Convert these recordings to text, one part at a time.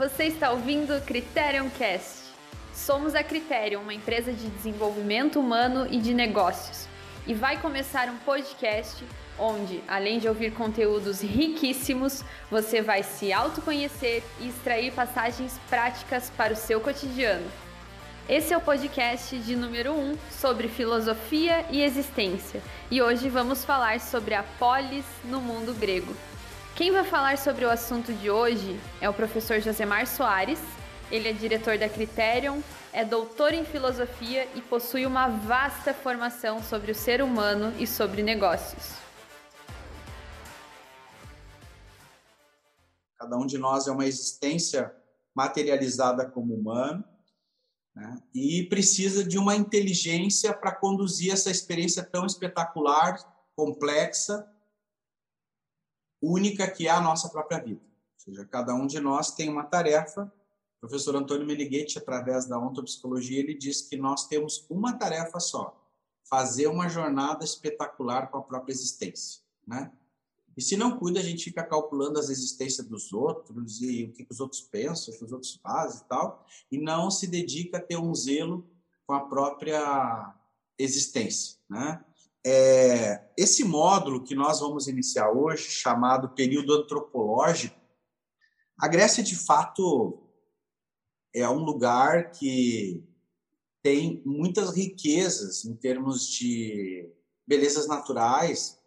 Você está ouvindo Criterion Cast. Somos a Criterion, uma empresa de desenvolvimento humano e de negócios. E vai começar um podcast onde, além de ouvir conteúdos riquíssimos, você vai se autoconhecer e extrair passagens práticas para o seu cotidiano. Esse é o podcast de número 1 um sobre filosofia e existência, e hoje vamos falar sobre a polis no mundo grego. Quem vai falar sobre o assunto de hoje é o professor Josemar Soares. Ele é diretor da Criterion, é doutor em filosofia e possui uma vasta formação sobre o ser humano e sobre negócios. Cada um de nós é uma existência materializada como humano né? e precisa de uma inteligência para conduzir essa experiência tão espetacular, complexa, única que é a nossa própria vida. Ou seja, cada um de nós tem uma tarefa. O professor Antônio Melighetti, através da ontopsicologia, ele diz que nós temos uma tarefa só: fazer uma jornada espetacular com a própria existência, né? E se não cuida, a gente fica calculando as existências dos outros e o que, os outros pensam, o que os outros fazem e tal, e não se dedica a ter um zelo com a própria existência. Né? É, esse módulo que nós vamos iniciar hoje, chamado período antropológico, a Grécia, de fato, é um lugar que tem muitas riquezas em termos de belezas naturais,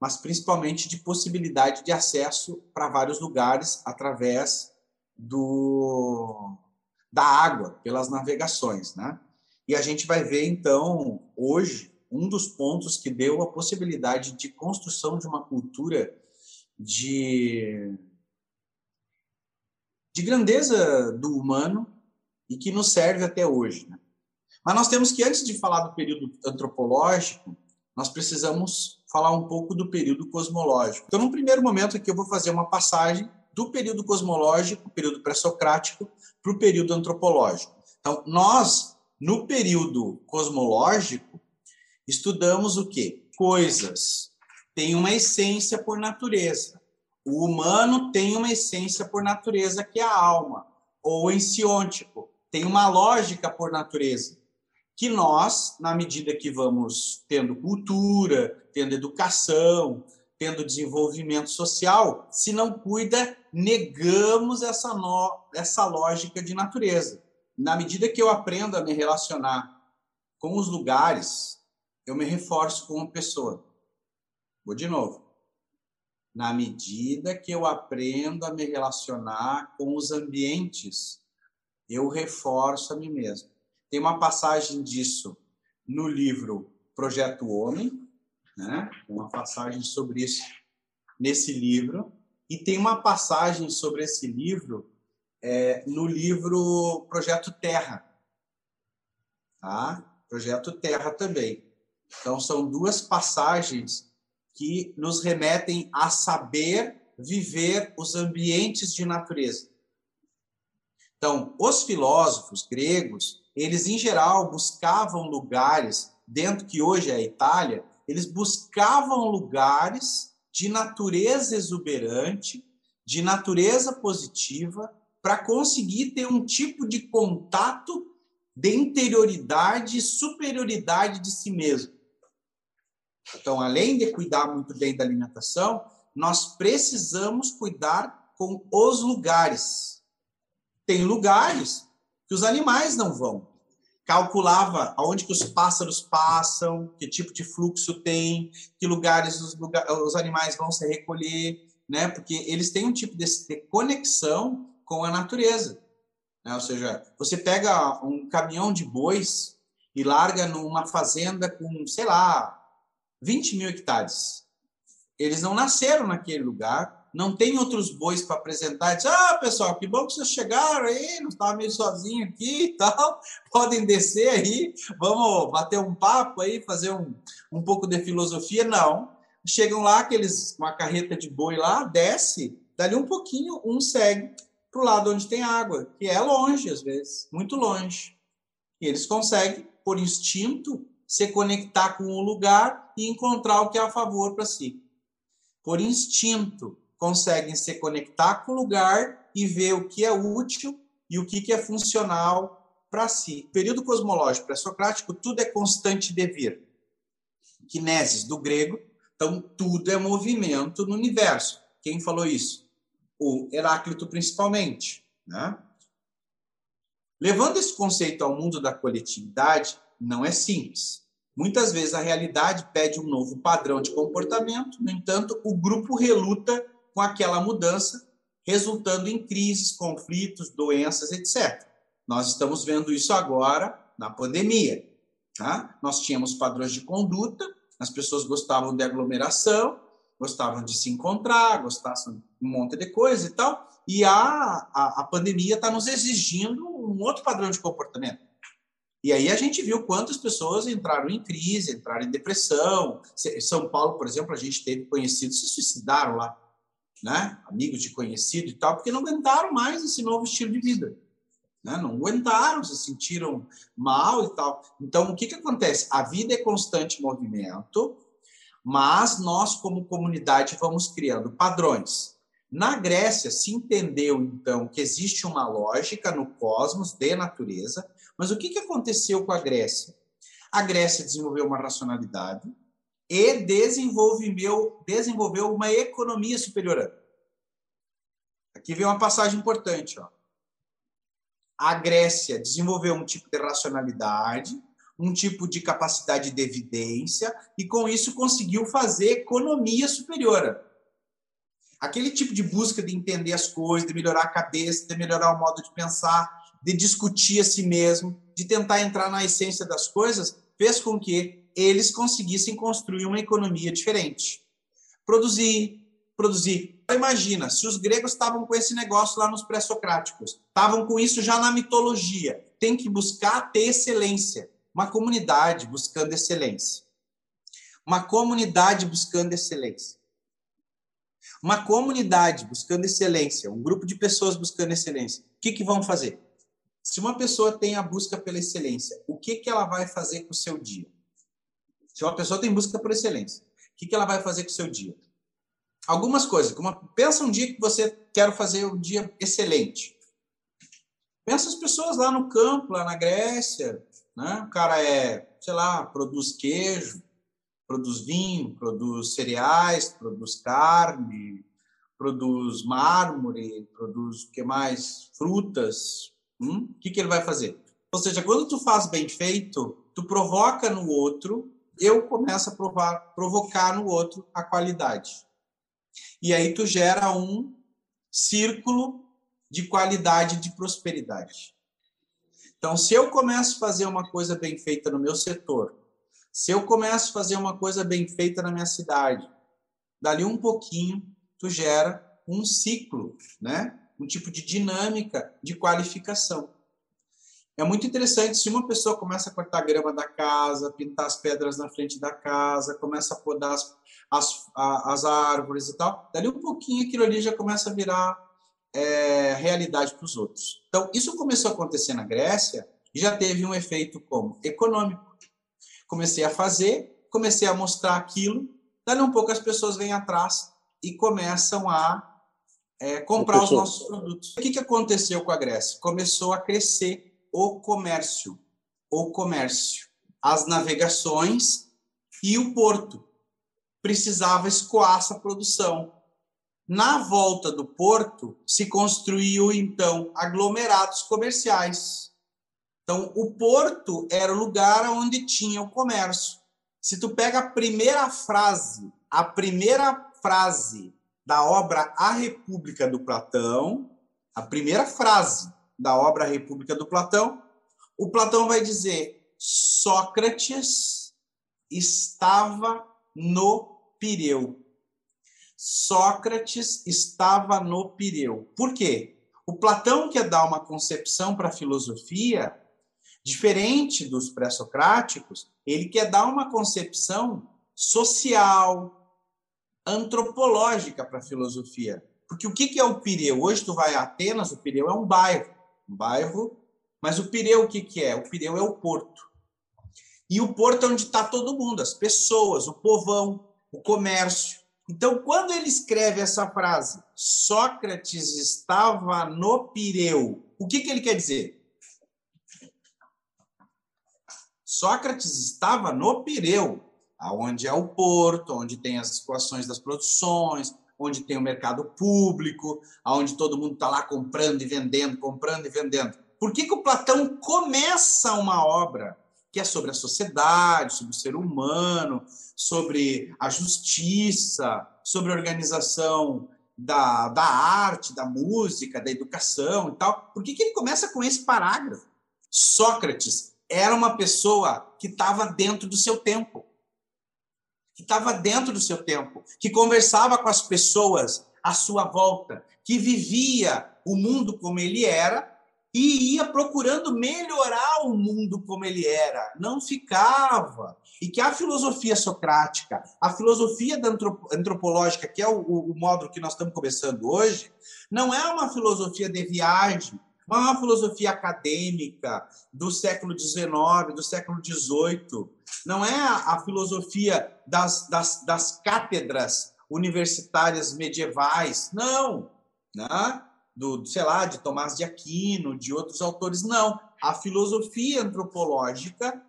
mas principalmente de possibilidade de acesso para vários lugares através do, da água, pelas navegações. Né? E a gente vai ver, então, hoje, um dos pontos que deu a possibilidade de construção de uma cultura de, de grandeza do humano e que nos serve até hoje. Né? Mas nós temos que, antes de falar do período antropológico, nós precisamos falar um pouco do período cosmológico. Então, no primeiro momento aqui, eu vou fazer uma passagem do período cosmológico, período pré-socrático, para o período antropológico. Então, nós, no período cosmológico, estudamos o quê? Coisas têm uma essência por natureza. O humano tem uma essência por natureza, que é a alma, ou ensiôntico, tem uma lógica por natureza que nós, na medida que vamos tendo cultura, tendo educação, tendo desenvolvimento social, se não cuida, negamos essa, no, essa lógica de natureza. Na medida que eu aprendo a me relacionar com os lugares, eu me reforço com uma pessoa. Vou de novo. Na medida que eu aprendo a me relacionar com os ambientes, eu reforço a mim mesmo. Tem uma passagem disso no livro Projeto Homem, né? uma passagem sobre isso nesse livro, e tem uma passagem sobre esse livro é, no livro Projeto Terra. Tá? Projeto Terra também. Então, são duas passagens que nos remetem a saber viver os ambientes de natureza. Então, os filósofos gregos, eles em geral buscavam lugares dentro que hoje é a Itália, eles buscavam lugares de natureza exuberante, de natureza positiva, para conseguir ter um tipo de contato de interioridade e superioridade de si mesmo. Então, além de cuidar muito bem da alimentação, nós precisamos cuidar com os lugares. Tem lugares que os animais não vão. Calculava aonde que os pássaros passam, que tipo de fluxo tem, que lugares os, lugar, os animais vão se recolher, né? Porque eles têm um tipo de, de conexão com a natureza. Né? Ou seja, você pega um caminhão de bois e larga numa fazenda com, sei lá, 20 mil hectares. Eles não nasceram naquele lugar, não tem outros bois para apresentar. Diz, ah, pessoal, que bom que vocês chegaram aí, não estava meio sozinho aqui e tal. Podem descer aí, vamos bater um papo aí, fazer um, um pouco de filosofia. Não. Chegam lá, aqueles, uma carreta de boi lá, desce, dali um pouquinho, um segue para o lado onde tem água, que é longe, às vezes, muito longe. E eles conseguem, por instinto, se conectar com o lugar e encontrar o que é a favor para si. Por instinto, conseguem se conectar com o lugar e vê o que é útil e o que é funcional para si. Período cosmológico pré-socrático, tudo é constante devir. Kinesis, do grego, então tudo é movimento no universo. Quem falou isso? O Heráclito, principalmente. Né? Levando esse conceito ao mundo da coletividade, não é simples. Muitas vezes a realidade pede um novo padrão de comportamento, no entanto, o grupo reluta com aquela mudança, resultando em crises, conflitos, doenças, etc. Nós estamos vendo isso agora na pandemia. Tá? Nós tínhamos padrões de conduta, as pessoas gostavam de aglomeração, gostavam de se encontrar, gostavam de um monte de coisa e tal, e a, a, a pandemia está nos exigindo um outro padrão de comportamento. E aí a gente viu quantas pessoas entraram em crise, entraram em depressão. São Paulo, por exemplo, a gente teve conhecidos se suicidaram lá, né? Amigos de conhecido e tal, porque não aguentaram mais esse novo estilo de vida. Né? Não aguentaram, se sentiram mal e tal. Então, o que, que acontece? A vida é constante movimento, mas nós, como comunidade, vamos criando padrões. Na Grécia, se entendeu, então, que existe uma lógica no cosmos de natureza, mas o que, aconteceu com a Grécia? A Grécia desenvolveu uma racionalidade e desenvolveu, desenvolveu uma economia superior. Aqui vem uma passagem importante. Ó. A Grécia desenvolveu um tipo de racionalidade, um tipo de capacidade de evidência, e com isso conseguiu fazer economia superior aquele tipo de busca de entender as coisas, de melhorar a cabeça, de melhorar o modo de pensar, de discutir a si mesmo, de tentar entrar na essência das coisas, fez com que eles conseguissem construir uma economia diferente. Produzir, produzir. Imagina, se os gregos estavam com esse negócio lá nos pré-socráticos, estavam com isso já na mitologia, tem que buscar ter excelência. Uma comunidade buscando excelência. Uma comunidade buscando excelência. Uma comunidade buscando excelência, um grupo de pessoas buscando excelência, o que, que vão fazer? Se uma pessoa tem a busca pela excelência, o que, que ela vai fazer com o seu dia? Se uma pessoa tem busca por excelência, o que, que ela vai fazer com o seu dia? Algumas coisas. Como, pensa um dia que você quer fazer um dia excelente. Pensa as pessoas lá no campo, lá na Grécia. Né? O cara é, sei lá, produz queijo, produz vinho, produz cereais, produz carne, produz mármore, produz o que mais? Frutas. Hum? O que, que ele vai fazer? Ou seja, quando tu faz bem feito, tu provoca no outro, eu começo a provar, provocar no outro a qualidade. E aí tu gera um círculo de qualidade de prosperidade. Então, se eu começo a fazer uma coisa bem feita no meu setor, se eu começo a fazer uma coisa bem feita na minha cidade, dali um pouquinho, tu gera um ciclo, né? um tipo de dinâmica de qualificação. É muito interessante se uma pessoa começa a cortar a grama da casa, pintar as pedras na frente da casa, começa a podar as, as, as árvores e tal, dali um pouquinho aquilo ali já começa a virar é, realidade para os outros. Então, isso começou a acontecer na Grécia e já teve um efeito como econômico comecei a fazer, comecei a mostrar aquilo, dali um pouco as pessoas vêm atrás e começam a é, comprar os nossos produtos. O que, que aconteceu com a Grécia? Começou a crescer o comércio, o comércio, as navegações e o porto. Precisava escoar essa produção. Na volta do porto, se construiu, então, aglomerados comerciais então, o porto era o lugar onde tinha o comércio. Se tu pega a primeira frase, a primeira frase da obra A República do Platão, a primeira frase da obra A República do Platão, o Platão vai dizer: Sócrates estava no Pireu. Sócrates estava no Pireu. Por quê? O Platão quer dar uma concepção para a filosofia Diferente dos pré-socráticos, ele quer dar uma concepção social, antropológica para a filosofia. Porque o que é o Pireu? Hoje tu vai a Atenas, o Pireu é um bairro. Um bairro, mas o Pireu o que é? O Pireu é o porto. E o porto é onde está todo mundo, as pessoas, o povão, o comércio. Então, quando ele escreve essa frase, Sócrates estava no Pireu, o que, que ele quer dizer? Sócrates estava no Pireu, aonde é o porto, onde tem as situações das produções, onde tem o mercado público, aonde todo mundo está lá comprando e vendendo, comprando e vendendo. Por que, que o Platão começa uma obra que é sobre a sociedade, sobre o ser humano, sobre a justiça, sobre a organização da, da arte, da música, da educação e tal. Por que, que ele começa com esse parágrafo? Sócrates era uma pessoa que estava dentro do seu tempo, que estava dentro do seu tempo, que conversava com as pessoas à sua volta, que vivia o mundo como ele era e ia procurando melhorar o mundo como ele era, não ficava. E que a filosofia socrática, a filosofia antropológica, que é o, o módulo que nós estamos começando hoje, não é uma filosofia de viagem, uma filosofia acadêmica do século XIX, do século XVIII, não é a, a filosofia das, das, das cátedras universitárias medievais, não. Né? do, sei lá, de Tomás de Aquino, de outros autores. Não. A filosofia antropológica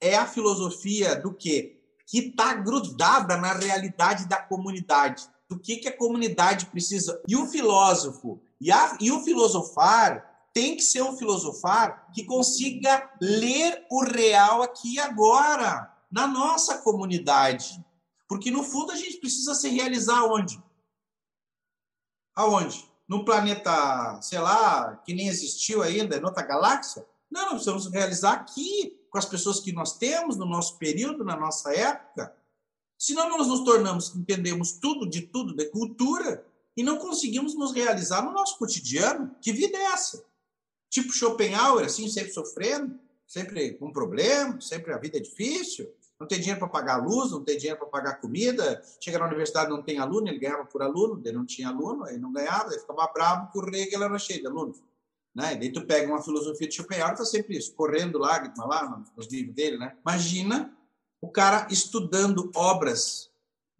é a filosofia do quê? Que está grudada na realidade da comunidade. Do que, que a comunidade precisa. E o filósofo e, a, e o filosofar tem que ser um filosofar que consiga ler o real aqui e agora, na nossa comunidade. Porque, no fundo, a gente precisa se realizar onde? Aonde? no planeta, sei lá, que nem existiu ainda, em outra galáxia. Não, nós precisamos realizar aqui, com as pessoas que nós temos, no nosso período, na nossa época. Senão nós nos tornamos, entendemos tudo de tudo, de cultura, e não conseguimos nos realizar no nosso cotidiano. Que vida é essa? Tipo Schopenhauer, assim, sempre sofrendo, sempre com problemas, sempre a vida é difícil não tem dinheiro para pagar luz, não tem dinheiro para pagar comida, chega na universidade não tem aluno, ele ganhava por aluno, ele não tinha aluno, ele não ganhava, ele ficava bravo que o rei era cheio de alunos. Né? E daí tu pega uma filosofia de Schopenhauer, está sempre isso, correndo lágrima lá nos livros dele. Né? Imagina o cara estudando obras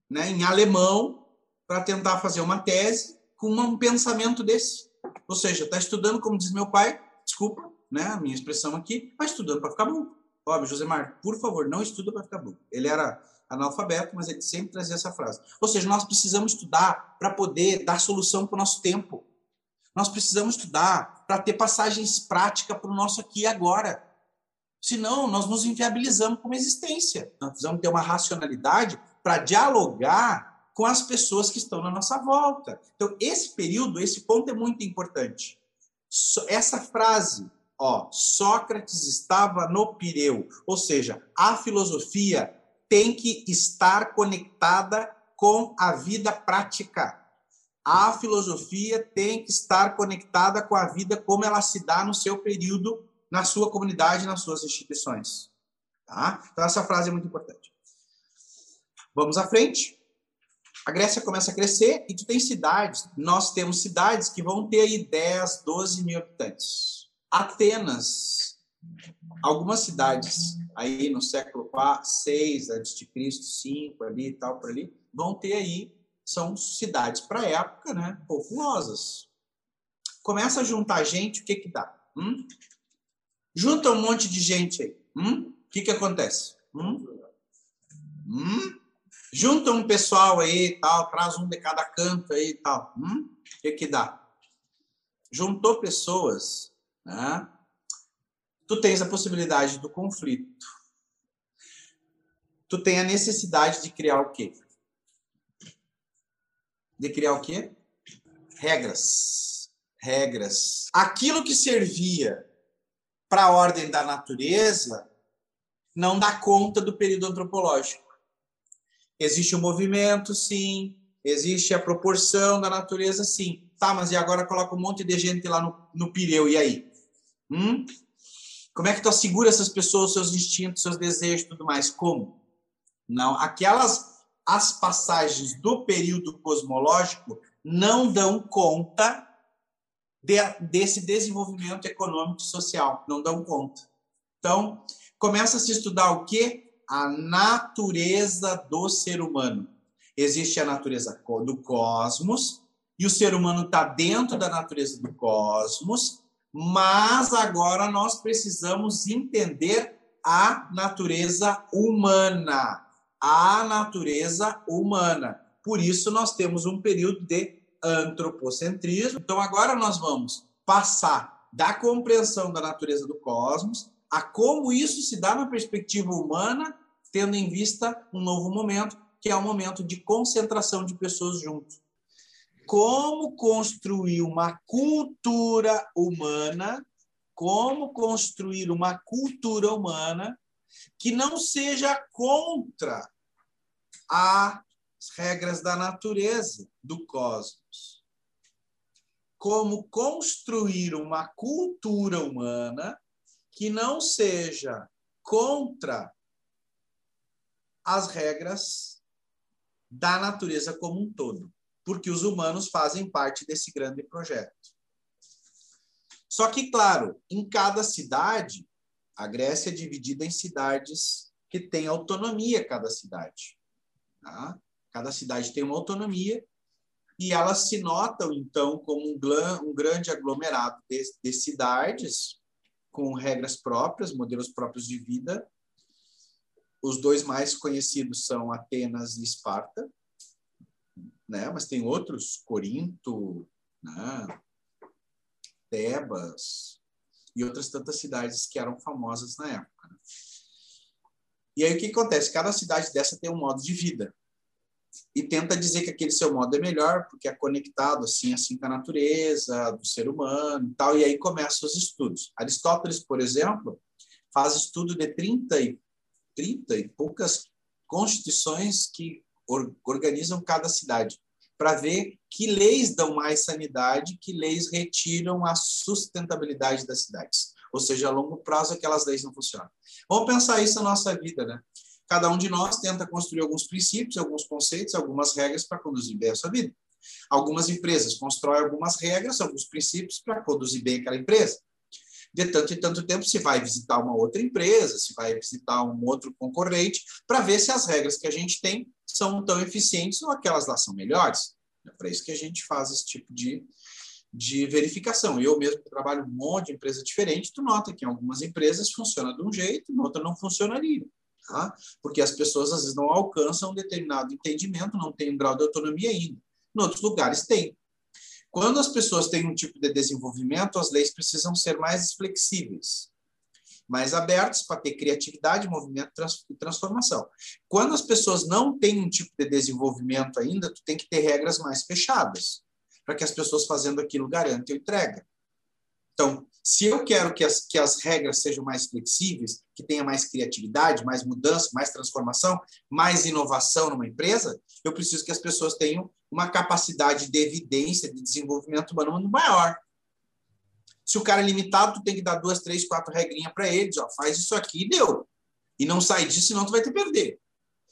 né, em alemão para tentar fazer uma tese com um pensamento desse. Ou seja, está estudando, como diz meu pai, desculpa né, a minha expressão aqui, mas estudando para ficar bom. Óbvio, Josemar, por favor, não estuda para ficar burro. Ele era analfabeto, mas ele sempre trazia essa frase. Ou seja, nós precisamos estudar para poder dar solução para o nosso tempo. Nós precisamos estudar para ter passagens práticas para o nosso aqui e agora. Senão, nós nos inviabilizamos como existência. Nós precisamos ter uma racionalidade para dialogar com as pessoas que estão na nossa volta. Então, esse período, esse ponto é muito importante. Essa frase, Ó, Sócrates estava no Pireu, ou seja, a filosofia tem que estar conectada com a vida prática. A filosofia tem que estar conectada com a vida como ela se dá no seu período, na sua comunidade, nas suas instituições. Tá? Então, essa frase é muito importante. Vamos à frente. A Grécia começa a crescer e tu tem cidades. Nós temos cidades que vão ter aí 10, 12 mil habitantes. Atenas, algumas cidades aí no século 6 a.C., 5 ali e tal, por ali, vão ter aí, são cidades para a época, né, populosas. Começa a juntar gente, o que que dá? Hum? Junta um monte de gente aí. Hum? O que que acontece? Hum? Hum? Junta um pessoal aí e tal, traz um de cada canto aí e tal. Hum? O que que dá? Juntou pessoas né? Tu tens a possibilidade do conflito. Tu tem a necessidade de criar o quê? De criar o quê? Regras. Regras. Aquilo que servia para a ordem da natureza não dá conta do período antropológico. Existe o movimento, sim. Existe a proporção da natureza, sim. Tá, mas e agora coloca um monte de gente lá no, no Pireu, e aí? Hum? Como é que tu assegura essas pessoas, seus instintos, seus desejos tudo mais? Como? Não, aquelas as passagens do período cosmológico não dão conta de, desse desenvolvimento econômico e social, não dão conta. Então, começa a se estudar o quê? A natureza do ser humano. Existe a natureza do cosmos, e o ser humano está dentro da natureza do cosmos, mas agora nós precisamos entender a natureza humana. A natureza humana. Por isso, nós temos um período de antropocentrismo. Então, agora nós vamos passar da compreensão da natureza do cosmos a como isso se dá na perspectiva humana, tendo em vista um novo momento, que é o momento de concentração de pessoas juntos. Como construir uma cultura humana, como construir uma cultura humana que não seja contra as regras da natureza, do cosmos. Como construir uma cultura humana que não seja contra as regras da natureza como um todo, porque os humanos fazem parte desse grande projeto. Só que, claro, em cada cidade, a Grécia é dividida em cidades que têm autonomia, cada cidade. Tá? Cada cidade tem uma autonomia e elas se notam, então, como um, um grande aglomerado de, de cidades com regras próprias, modelos próprios de vida. Os dois mais conhecidos são Atenas e Esparta, né? mas tem outros, Corinto, né? Tebas e outras tantas cidades que eram famosas na época. Né? E aí o que acontece? Cada cidade dessa tem um modo de vida e tenta dizer que aquele seu modo é melhor porque é conectado assim assim com a natureza do ser humano e tal e aí começam os estudos. Aristóteles por exemplo faz estudo de 30 e 30 e poucas constituições que or, organizam cada cidade para ver que leis dão mais sanidade que leis retiram a sustentabilidade das cidades. Ou seja a longo prazo aquelas leis não funcionam. Vamos pensar isso na nossa vida né Cada um de nós tenta construir alguns princípios, alguns conceitos, algumas regras para conduzir bem a sua vida. Algumas empresas constroem algumas regras, alguns princípios para conduzir bem aquela empresa. De tanto em tanto tempo, se vai visitar uma outra empresa, se vai visitar um outro concorrente, para ver se as regras que a gente tem são tão eficientes ou aquelas lá são melhores. É para isso que a gente faz esse tipo de, de verificação. Eu mesmo trabalho um monte de empresa diferente, tu nota que em algumas empresas funciona de um jeito, em outra não funcionaria tá? porque as pessoas às vezes não alcançam um determinado entendimento, não têm um grau de autonomia ainda. Em outros lugares tem. Quando as pessoas têm um tipo de desenvolvimento, as leis precisam ser mais flexíveis, mais abertas para ter criatividade, movimento e transformação. Quando as pessoas não têm um tipo de desenvolvimento ainda, tu tem que ter regras mais fechadas, para que as pessoas fazendo aquilo garantam entrega. Então, se eu quero que as, que as regras sejam mais flexíveis, que tenha mais criatividade, mais mudança, mais transformação, mais inovação numa empresa, eu preciso que as pessoas tenham uma capacidade de evidência, de desenvolvimento humano maior. Se o cara é limitado, tu tem que dar duas, três, quatro regrinhas para ele, ó, faz isso aqui e deu. E não sai disso, senão tu vai te perder.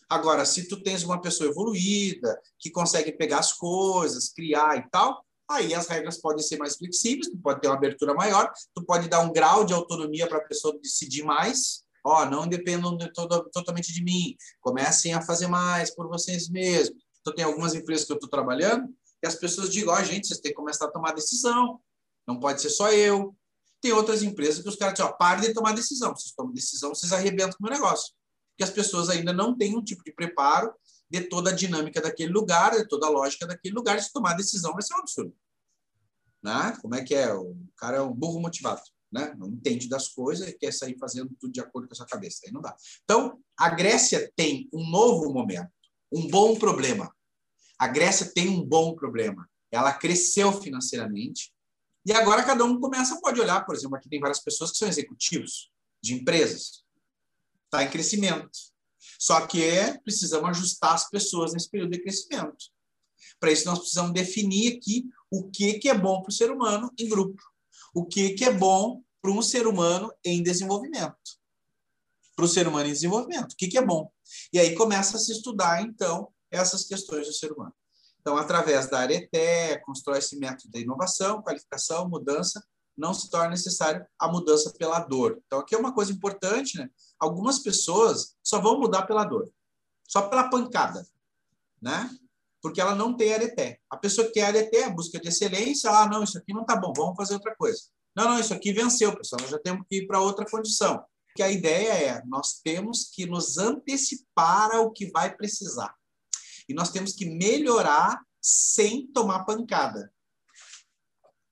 Agora, se tu tens uma pessoa evoluída, que consegue pegar as coisas, criar e tal, aí as regras podem ser mais flexíveis, tu pode ter uma abertura maior, tu pode dar um grau de autonomia para a pessoa decidir mais, ó, não dependam de todo, totalmente de mim, comecem a fazer mais por vocês mesmos. Então, tem algumas empresas que eu estou trabalhando que as pessoas dizem, ó, oh, gente, vocês têm que começar a tomar decisão, não pode ser só eu. Tem outras empresas que os caras dizem, ó, pare de tomar decisão, vocês tomam decisão, vocês arrebentam com o negócio. Porque as pessoas ainda não têm um tipo de preparo de toda a dinâmica daquele lugar, de toda a lógica daquele lugar, se tomar decisão vai ser um absurdo. Né? Como é que é? O cara é um burro motivado, né? não entende das coisas e quer sair fazendo tudo de acordo com a sua cabeça. Aí não dá. Então, a Grécia tem um novo momento, um bom problema. A Grécia tem um bom problema. Ela cresceu financeiramente e agora cada um começa, pode olhar, por exemplo, aqui tem várias pessoas que são executivos de empresas. Está em crescimento só que precisamos ajustar as pessoas nesse período de crescimento. Para isso, nós precisamos definir aqui o que, que é bom para o ser humano em grupo, o que, que é bom para um ser humano em desenvolvimento. Para o ser humano em desenvolvimento, o que, que é bom. E aí começa a se estudar, então, essas questões do ser humano. Então, através da Areté, constrói esse método de inovação, qualificação, mudança, não se torna necessário a mudança pela dor. Então, aqui é uma coisa importante, né? Algumas pessoas só vão mudar pela dor, só pela pancada, né? Porque ela não tem areté. A pessoa que tem areté, busca de excelência, ah, não, isso aqui não está bom, vamos fazer outra coisa. Não, não, isso aqui venceu, pessoal, nós já temos que ir para outra condição. Que a ideia é, nós temos que nos antecipar ao que vai precisar. E nós temos que melhorar sem tomar pancada.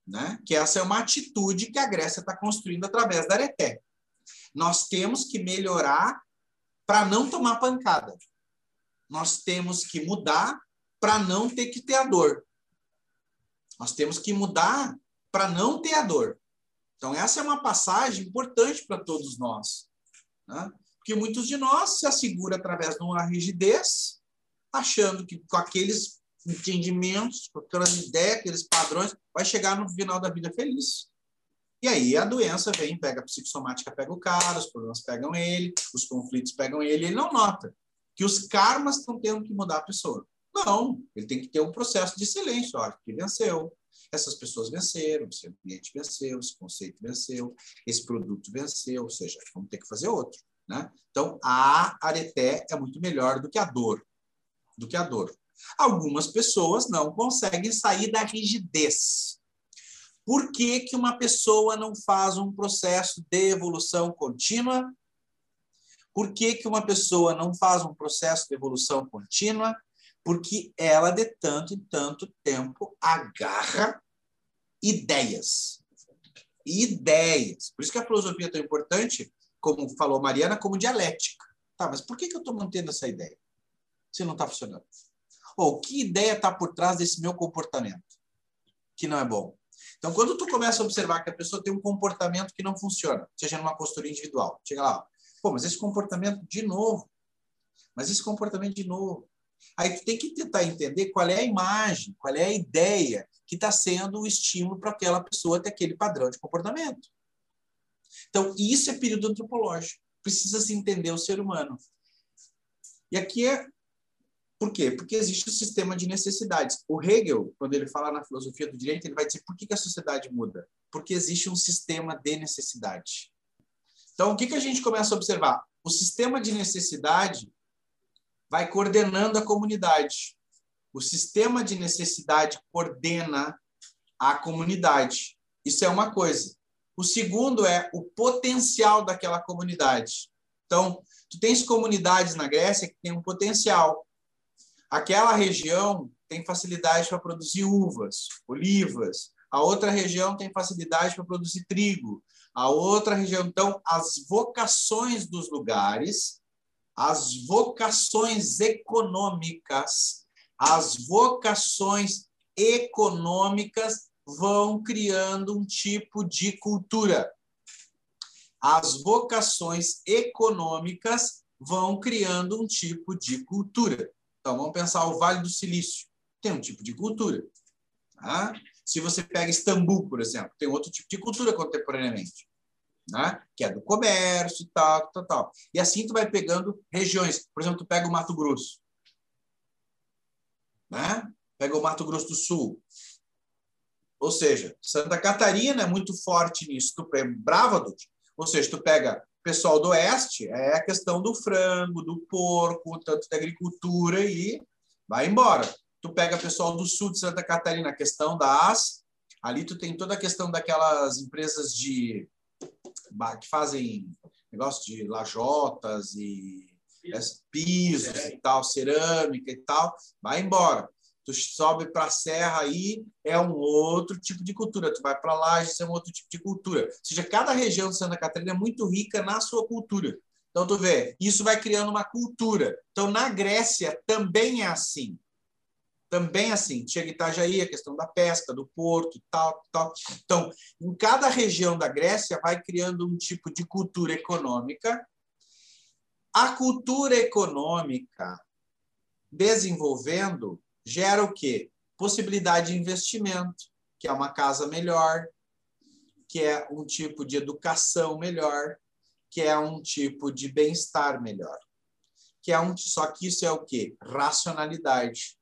Né? Que essa é uma atitude que a Grécia está construindo através da areté. Nós temos que melhorar para não tomar pancada. Nós temos que mudar para não ter que ter a dor. Nós temos que mudar para não ter a dor. Então, essa é uma passagem importante para todos nós. Né? Porque muitos de nós se asseguram através de uma rigidez, achando que com aqueles entendimentos, com aquelas ideias, aqueles padrões, vai chegar no final da vida feliz. E aí a doença vem, pega a psicossomática, pega o cara, os problemas pegam ele, os conflitos pegam ele, ele não nota que os karmas estão tendo que mudar a pessoa. Não, ele tem que ter um processo de silêncio, ó, que venceu, essas pessoas venceram, esse ambiente venceu, esse conceito venceu, esse produto venceu, ou seja, vamos ter que fazer outro. Né? Então, a areté é muito melhor do que a dor. Do que a dor. Algumas pessoas não conseguem sair da rigidez. Por que, que uma pessoa não faz um processo de evolução contínua? Por que, que uma pessoa não faz um processo de evolução contínua? Porque ela, de tanto em tanto tempo, agarra ideias. Ideias. Por isso que a filosofia é tão importante, como falou Mariana, como dialética. Tá, mas por que, que eu estou mantendo essa ideia? Se não está funcionando. Ou que ideia está por trás desse meu comportamento? Que não é bom. Então, quando tu começa a observar que a pessoa tem um comportamento que não funciona, seja numa postura individual, chega lá, pô, mas esse comportamento de novo, mas esse comportamento de novo. Aí tu tem que tentar entender qual é a imagem, qual é a ideia que está sendo o estímulo para aquela pessoa ter aquele padrão de comportamento. Então, isso é período antropológico. Precisa se entender o ser humano. E aqui é por quê? Porque existe o sistema de necessidades. O Hegel, quando ele fala na filosofia do direito, ele vai dizer por que, que a sociedade muda? Porque existe um sistema de necessidade. Então, o que, que a gente começa a observar? O sistema de necessidade vai coordenando a comunidade. O sistema de necessidade coordena a comunidade. Isso é uma coisa. O segundo é o potencial daquela comunidade. Então, tu tens comunidades na Grécia que têm um potencial. Aquela região tem facilidade para produzir uvas, olivas. A outra região tem facilidade para produzir trigo. A outra região, então, as vocações dos lugares, as vocações econômicas, as vocações econômicas vão criando um tipo de cultura. As vocações econômicas vão criando um tipo de cultura. Então, vamos pensar o Vale do Silício. Tem um tipo de cultura. Tá? Se você pega Istambul, por exemplo, tem outro tipo de cultura contemporaneamente. Né? Que é do comércio e tal, tal, tal. E assim tu vai pegando regiões. Por exemplo, tu pega o Mato Grosso. Né? Pega o Mato Grosso do Sul. Ou seja, Santa Catarina é muito forte nisso. Tu pega Bravado, ou seja, tu pega pessoal do Oeste é a questão do frango, do porco, tanto da agricultura e vai embora. Tu pega pessoal do Sul de Santa Catarina, a questão das... Ali tu tem toda a questão daquelas empresas de que fazem negócio de lajotas e pisos e tal, cerâmica e tal, vai embora tu sobe para a serra aí é um outro tipo de cultura, tu vai para lá isso é um outro tipo de cultura. Ou seja, cada região de Santa Catarina é muito rica na sua cultura. Então tu vê, isso vai criando uma cultura. Então na Grécia também é assim. Também assim. Chega Itajaí, a questão da pesca, do porto tal, tal. Então, em cada região da Grécia vai criando um tipo de cultura econômica. A cultura econômica desenvolvendo gera o quê? Possibilidade de investimento, que é uma casa melhor, que é um tipo de educação melhor, que é um tipo de bem-estar melhor. Que é um, só que isso é o quê? Racionalidade.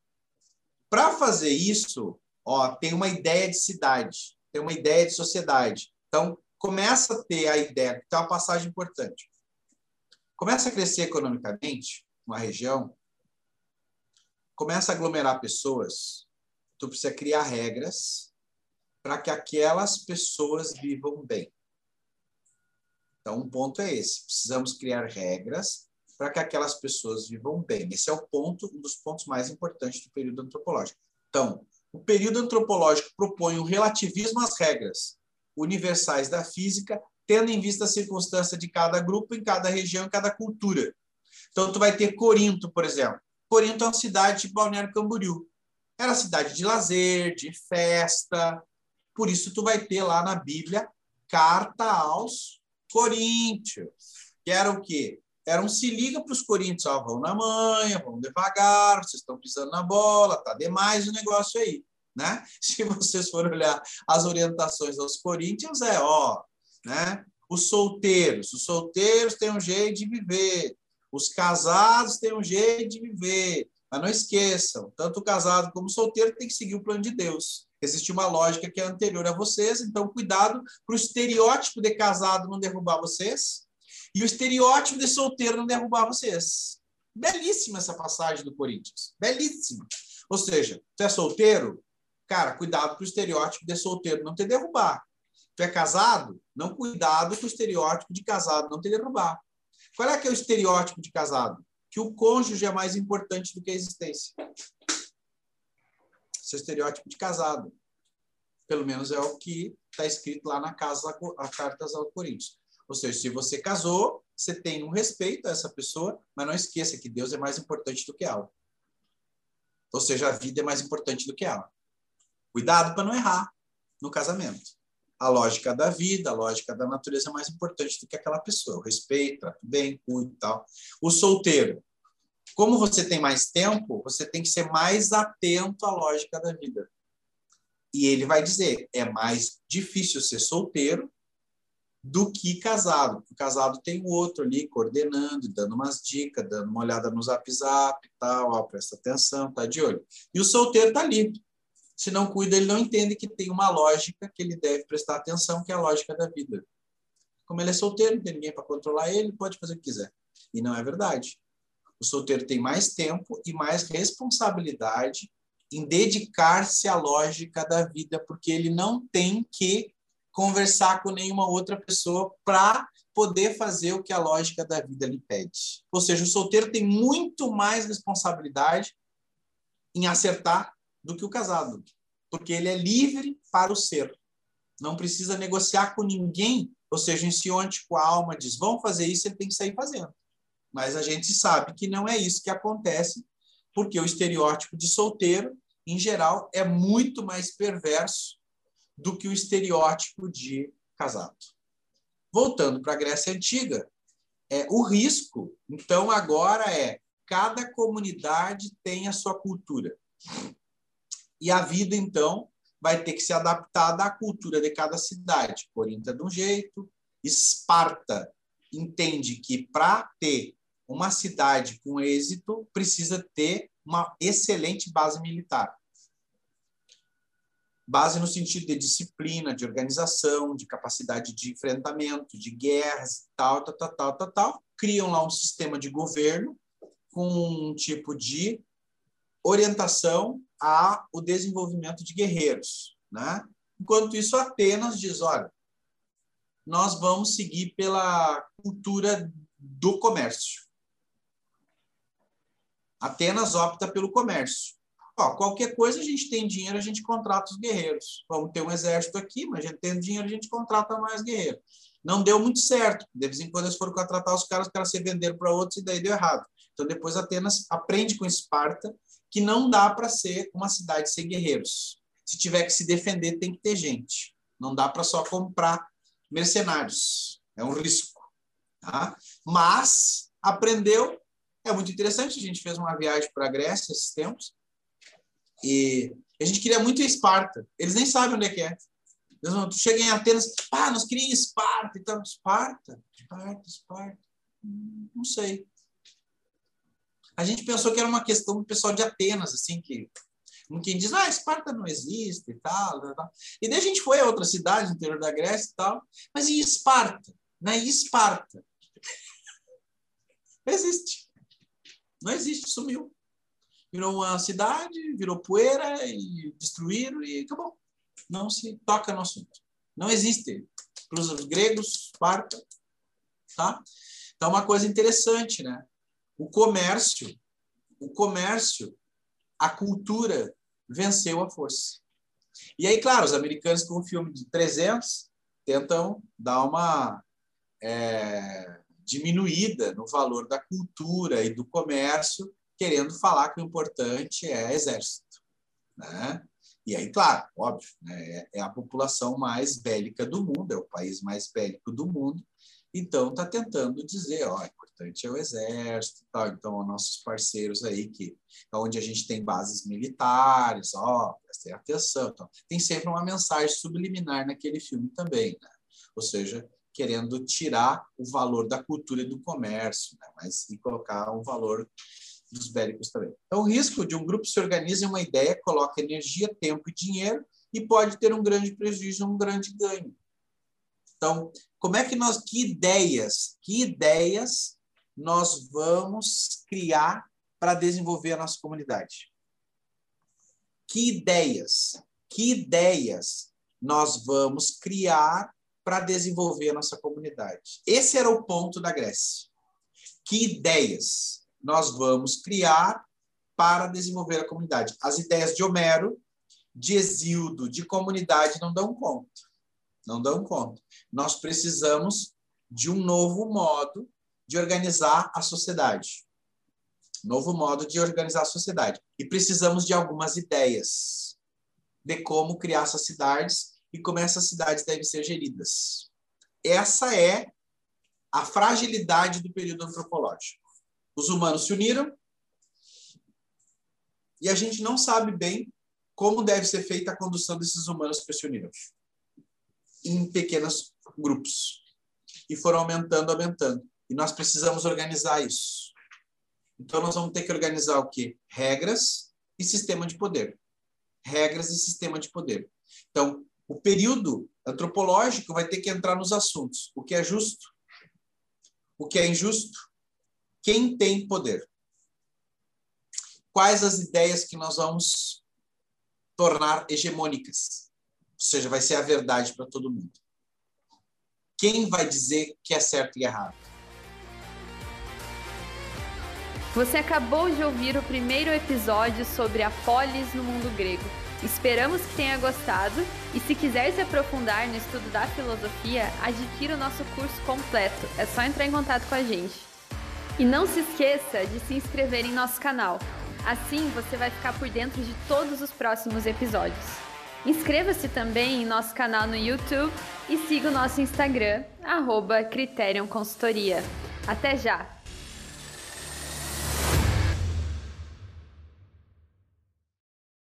Para fazer isso, ó, tem uma ideia de cidade, tem uma ideia de sociedade. Então, começa a ter a ideia, tem uma passagem importante. Começa a crescer economicamente uma região, começa a aglomerar pessoas, tu precisa criar regras para que aquelas pessoas vivam bem. Então, um ponto é esse. Precisamos criar regras para que aquelas pessoas vivam bem. Esse é o ponto, um dos pontos mais importantes do período antropológico. Então, o período antropológico propõe o relativismo às regras universais da física, tendo em vista a circunstância de cada grupo, em cada região, em cada cultura. Então, tu vai ter Corinto, por exemplo. Corinto é uma cidade de Balneário Camboriú. Era cidade de lazer, de festa. Por isso, tu vai ter lá na Bíblia carta aos Coríntios, que era o quê? Era um se liga para os coríntios, ó, vão na manhã, vão devagar, vocês estão pisando na bola, tá demais o negócio aí, né? Se vocês forem olhar as orientações aos coríntios, é, ó, né? Os solteiros, os solteiros têm um jeito de viver, os casados têm um jeito de viver, mas não esqueçam, tanto o casado como o solteiro tem que seguir o plano de Deus. Existe uma lógica que é anterior a vocês, então cuidado para o estereótipo de casado não derrubar vocês e o estereótipo de solteiro não derrubar vocês. Belíssima essa passagem do Corinthians. Belíssima. Ou seja, tu é solteiro? Cara, cuidado para o estereótipo de solteiro não te derrubar. Tu é casado? Não cuidado com o estereótipo de casado não te derrubar. Qual é que é o estereótipo de casado? Que o cônjuge é mais importante do que a existência. Esse é o estereótipo de casado. Pelo menos é o que está escrito lá na casa, a Cartas ao Coríntios. Ou seja, se você casou, você tem um respeito a essa pessoa, mas não esqueça que Deus é mais importante do que ela. Ou seja, a vida é mais importante do que ela. Cuidado para não errar no casamento a lógica da vida, a lógica da natureza é mais importante do que aquela pessoa. Trata bem, cuida e tal. O solteiro. Como você tem mais tempo, você tem que ser mais atento à lógica da vida. E ele vai dizer, é mais difícil ser solteiro do que casado. O casado tem o outro ali coordenando, dando umas dicas, dando uma olhada no zap zap e tal, ó, presta atenção, tá de olho. E o solteiro tá ali, se não cuida, ele não entende que tem uma lógica que ele deve prestar atenção, que é a lógica da vida. Como ele é solteiro, não tem ninguém para controlar ele, pode fazer o que quiser. E não é verdade. O solteiro tem mais tempo e mais responsabilidade em dedicar-se à lógica da vida, porque ele não tem que conversar com nenhuma outra pessoa para poder fazer o que a lógica da vida lhe pede. Ou seja, o solteiro tem muito mais responsabilidade em acertar do que o casado, porque ele é livre para o ser. Não precisa negociar com ninguém, ou seja, em com a alma diz, vão fazer isso, ele tem que sair fazendo. Mas a gente sabe que não é isso que acontece, porque o estereótipo de solteiro, em geral, é muito mais perverso do que o estereótipo de casado. Voltando para a Grécia Antiga, é, o risco, então, agora é cada comunidade tem a sua cultura. E a vida, então, vai ter que se adaptar à cultura de cada cidade. Corinto é de um jeito, Esparta entende que para ter uma cidade com êxito, precisa ter uma excelente base militar. Base no sentido de disciplina, de organização, de capacidade de enfrentamento, de guerras, tal, tal, tal, tal, tal, tal. Criam lá um sistema de governo com um tipo de orientação ao desenvolvimento de guerreiros. Né? Enquanto isso, Atenas diz: olha, nós vamos seguir pela cultura do comércio. Atenas opta pelo comércio. Ó, qualquer coisa a gente tem dinheiro, a gente contrata os guerreiros. Vamos ter um exército aqui, mas a gente tem dinheiro, a gente contrata mais guerreiros. Não deu muito certo. De vez em quando eles foram contratar os caras, os caras se venderam para outros e daí deu errado. Então depois Atenas aprende com Esparta que não dá para ser uma cidade sem guerreiros. Se tiver que se defender, tem que ter gente. Não dá para só comprar mercenários. É um risco. Tá? Mas aprendeu. É muito interessante. A gente fez uma viagem para a Grécia esses tempos. E a gente queria muito Esparta. Eles nem sabem onde é que é. Eles tu chega em Atenas, ah, nós queríamos Esparta. Então, Esparta, Esparta, Esparta. Não sei a gente pensou que era uma questão do pessoal de Atenas, assim, que quem diz, ah, Esparta não existe e tal, tal, tal. E daí a gente foi a outra cidade no interior da Grécia e tal, mas e Esparta? Né? Esparta? Não existe. Não existe, sumiu. Virou uma cidade, virou poeira e destruíram e acabou. Não se toca no assunto. Não existe. Para os gregos, Esparta, tá? Então, uma coisa interessante, né? O comércio, o comércio, a cultura venceu a força. E aí, claro, os americanos com um filme de 300 tentam dar uma é, diminuída no valor da cultura e do comércio, querendo falar que o importante é exército. Né? E aí, claro, óbvio, né? É, é a população mais bélica do mundo, é o país mais bélico do mundo, então está tentando dizer, ó, importante é o exército, tal. então nossos parceiros aí que onde a gente tem bases militares, ó, prestem atenção, então, tem sempre uma mensagem subliminar naquele filme também, né? Ou seja, querendo tirar o valor da cultura e do comércio, né? mas e colocar um valor dos bélicos também. Então, o risco de um grupo se organizar em uma ideia, coloca energia, tempo e dinheiro e pode ter um grande prejuízo, um grande ganho. Então, como é que nós, que ideias, que ideias nós vamos criar para desenvolver a nossa comunidade? Que ideias, que ideias nós vamos criar para desenvolver a nossa comunidade? Esse era o ponto da Grécia. Que ideias nós vamos criar para desenvolver a comunidade? As ideias de Homero, de Exildo, de comunidade não dão conta não dão conta. Nós precisamos de um novo modo de organizar a sociedade. Novo modo de organizar a sociedade. E precisamos de algumas ideias de como criar essas cidades e como essas cidades devem ser geridas. Essa é a fragilidade do período antropológico. Os humanos se uniram e a gente não sabe bem como deve ser feita a condução desses humanos que se uniram em pequenos grupos. E foram aumentando, aumentando. E nós precisamos organizar isso. Então, nós vamos ter que organizar o quê? Regras e sistema de poder. Regras e sistema de poder. Então, o período antropológico vai ter que entrar nos assuntos. O que é justo? O que é injusto? Quem tem poder? Quais as ideias que nós vamos tornar hegemônicas? Ou seja, vai ser a verdade para todo mundo. Quem vai dizer que é certo e errado? Você acabou de ouvir o primeiro episódio sobre a polis no mundo grego. Esperamos que tenha gostado e se quiser se aprofundar no estudo da filosofia, adquira o nosso curso completo. É só entrar em contato com a gente. E não se esqueça de se inscrever em nosso canal. Assim você vai ficar por dentro de todos os próximos episódios. Inscreva-se também em nosso canal no YouTube e siga o nosso Instagram, arroba Consultoria. Até já!